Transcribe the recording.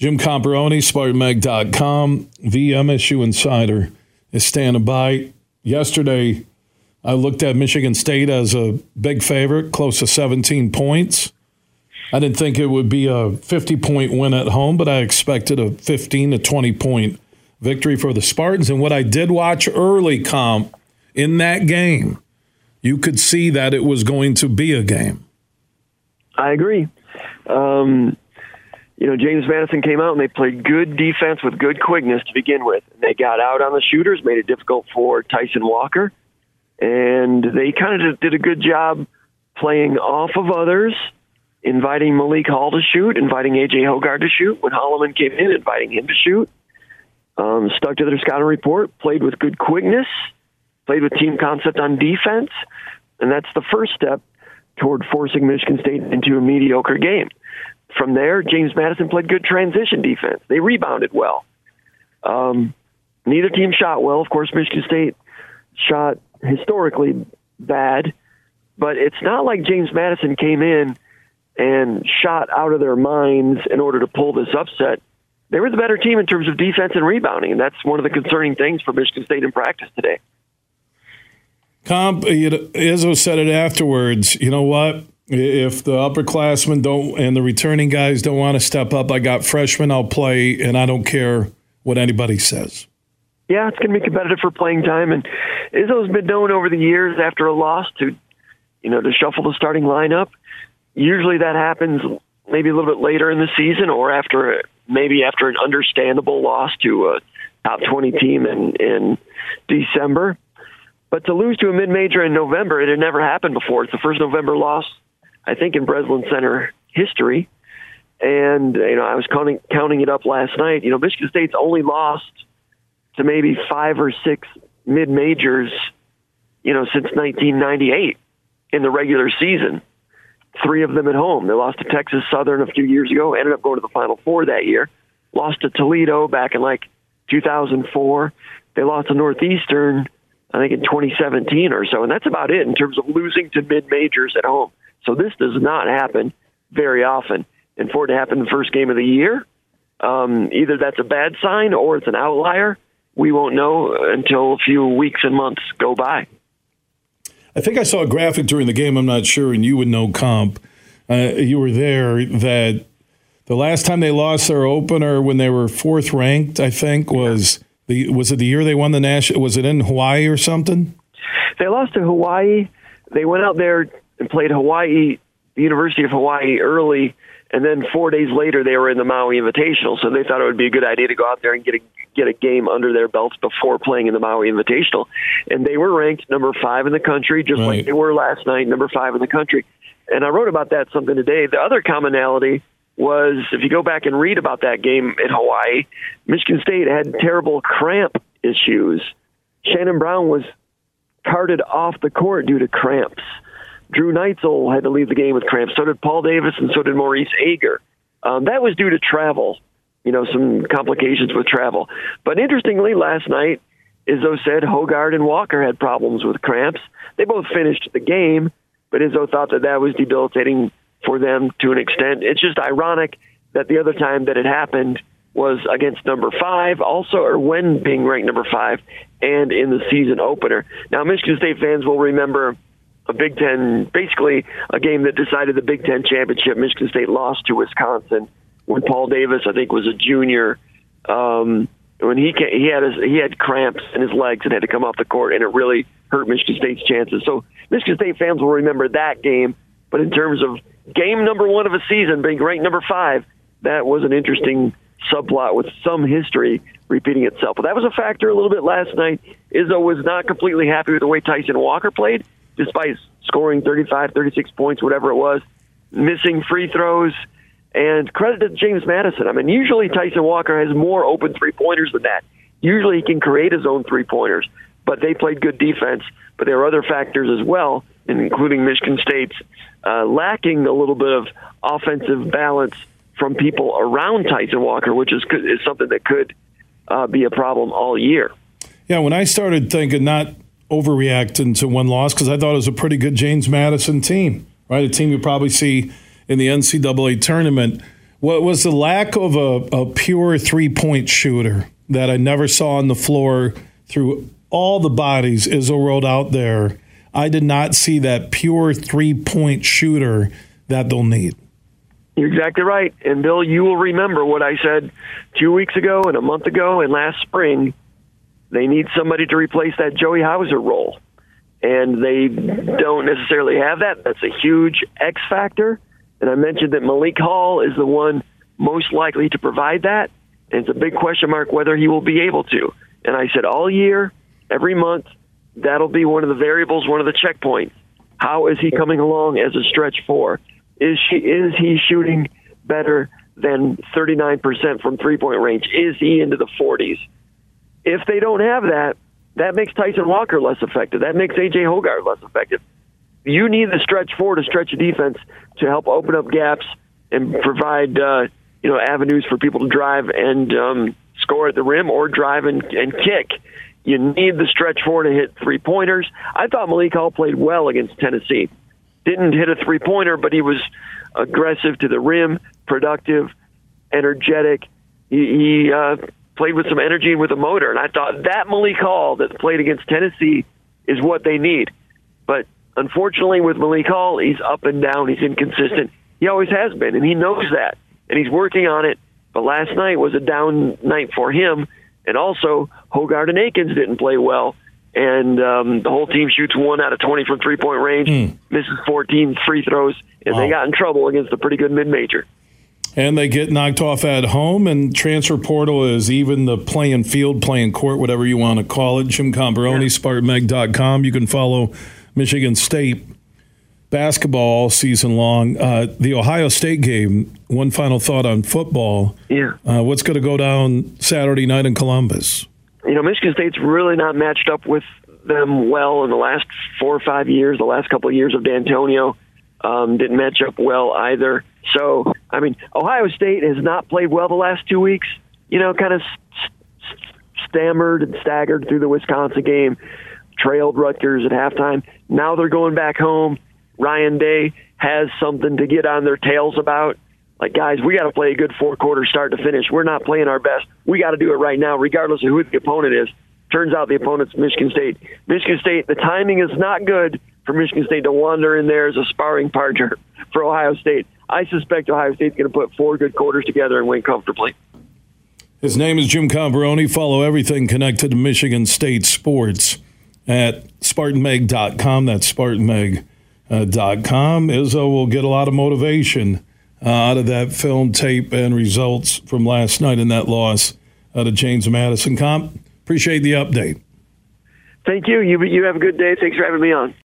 Jim Comparoni, SpartanMag.com, the MSU Insider is standing by. Yesterday, I looked at Michigan State as a big favorite, close to 17 points. I didn't think it would be a 50 point win at home, but I expected a 15 to 20 point victory for the Spartans. And what I did watch early comp in that game, you could see that it was going to be a game. I agree. Um, you know, James Madison came out and they played good defense with good quickness to begin with. They got out on the shooters, made it difficult for Tyson Walker, and they kind of did a good job playing off of others, inviting Malik Hall to shoot, inviting AJ Hoggard to shoot. When Holloman came in, inviting him to shoot. Um, stuck to their scouting report, played with good quickness, played with team concept on defense, and that's the first step toward forcing Michigan State into a mediocre game. From there, James Madison played good transition defense. They rebounded well. Um, neither team shot well. Of course, Michigan State shot historically bad, but it's not like James Madison came in and shot out of their minds in order to pull this upset. They were the better team in terms of defense and rebounding, and that's one of the concerning things for Michigan State in practice today. Comp, Izzo said it afterwards. You know what? If the upperclassmen don't and the returning guys don't want to step up, I got freshmen. I'll play, and I don't care what anybody says. Yeah, it's going to be competitive for playing time, and Izzo's been known over the years after a loss to, you know, to shuffle the starting lineup. Usually that happens maybe a little bit later in the season, or after maybe after an understandable loss to a top twenty team in in December. But to lose to a mid-major in November, it had never happened before. It's the first November loss I think, in Breslin Center history. And you know, I was counting counting it up last night. You know, Michigan State's only lost to maybe five or six mid majors, you know, since 1998 in the regular season. Three of them at home. They lost to Texas Southern a few years ago. Ended up going to the Final Four that year. Lost to Toledo back in like 2004. They lost to Northeastern, I think, in 2017 or so. And that's about it in terms of losing to mid majors at home. So this does not happen very often. And for it to happen the first game of the year, um, either that's a bad sign or it's an outlier. We won't know until a few weeks and months go by. I think I saw a graphic during the game. I'm not sure, and you would know comp. Uh, you were there that the last time they lost their opener when they were fourth ranked, I think was the was it the year they won the national? Was it in Hawaii or something? They lost to Hawaii. They went out there and played Hawaii, the University of Hawaii early, and then four days later they were in the Maui Invitational. So they thought it would be a good idea to go out there and get a get a game under their belts before playing in the Maui Invitational. And they were ranked number five in the country, just right. like they were last night, number five in the country. And I wrote about that something today. The other commonality was if you go back and read about that game in Hawaii, Michigan State had terrible cramp issues. Shannon Brown was carted off the court due to cramps. Drew Neitzel had to leave the game with cramps. So did Paul Davis, and so did Maurice Ager. Um, that was due to travel, you know, some complications with travel. But interestingly, last night, Izzo said Hoggard and Walker had problems with cramps. They both finished the game, but Izzo thought that that was debilitating for them to an extent. It's just ironic that the other time that it happened was against number five, also, or when being ranked number five, and in the season opener. Now, Michigan State fans will remember a Big Ten, basically a game that decided the Big Ten championship. Michigan State lost to Wisconsin when Paul Davis, I think, was a junior. Um, when he he had his, he had cramps in his legs and had to come off the court, and it really hurt Michigan State's chances. So Michigan State fans will remember that game. But in terms of game number one of a season being ranked number five, that was an interesting subplot with some history repeating itself. But that was a factor a little bit last night. Izzo was not completely happy with the way Tyson Walker played despite scoring 35, 36 points, whatever it was, missing free throws. And credit to James Madison. I mean, usually Tyson Walker has more open three pointers than that. Usually he can create his own three pointers, but they played good defense. But there are other factors as well, including Michigan State's uh, lacking a little bit of offensive balance from people around Tyson Walker, which is, is something that could uh, be a problem all year. Yeah, when I started thinking not overreacting to one loss because I thought it was a pretty good James Madison team, right? A team you probably see in the NCAA tournament. What was the lack of a, a pure three point shooter that I never saw on the floor through all the bodies Izzo rolled out there? I did not see that pure three point shooter that they'll need. You're exactly right. And Bill, you will remember what I said two weeks ago and a month ago and last spring. They need somebody to replace that Joey Hauser role. And they don't necessarily have that. That's a huge X factor. And I mentioned that Malik Hall is the one most likely to provide that. And it's a big question mark whether he will be able to. And I said all year, every month, that'll be one of the variables, one of the checkpoints. How is he coming along as a stretch four? Is she is he shooting better than 39% from three point range? Is he into the 40s? If they don't have that, that makes Tyson Walker less effective. That makes AJ Hoggard less effective you need the stretch four to stretch a defense to help open up gaps and provide uh, you know avenues for people to drive and um, score at the rim or drive and, and kick. You need the stretch four to hit three pointers. I thought Malik Hall played well against Tennessee. Didn't hit a three pointer, but he was aggressive to the rim, productive, energetic. He, he uh, played with some energy and with a motor. And I thought that Malik Hall that played against Tennessee is what they need. But Unfortunately, with Malik Hall, he's up and down. He's inconsistent. He always has been, and he knows that, and he's working on it. But last night was a down night for him, and also Hoggard and Akins didn't play well, and um, the whole team shoots one out of twenty from three point range, mm. misses fourteen free throws, and wow. they got in trouble against a pretty good mid major. And they get knocked off at home, and transfer portal is even the playing field, playing court, whatever you want to call it. Jim Comparoni, yeah. SpartanMag.com. You can follow Michigan State basketball season long. Uh, the Ohio State game. One final thought on football. Yeah. Uh, what's going to go down Saturday night in Columbus? You know, Michigan State's really not matched up with them well in the last four or five years. The last couple of years of Dantonio um, didn't match up well either. So, I mean, Ohio State has not played well the last two weeks. You know, kind of st- stammered and staggered through the Wisconsin game trailed Rutgers at halftime. Now they're going back home. Ryan Day has something to get on their tails about. Like, guys, we got to play a good four quarter start to finish. We're not playing our best. We got to do it right now, regardless of who the opponent is. Turns out the opponent's Michigan State. Michigan State, the timing is not good for Michigan State to wander in there as a sparring partner for Ohio State. I suspect Ohio State's going to put four good quarters together and win comfortably. His name is Jim Comparoni. Follow everything connected to Michigan State sports at SpartanMag.com. That's SpartanMag.com. Izzo will get a lot of motivation uh, out of that film tape and results from last night in that loss uh, to James Madison. Comp, appreciate the update. Thank you. You, you have a good day. Thanks for having me on.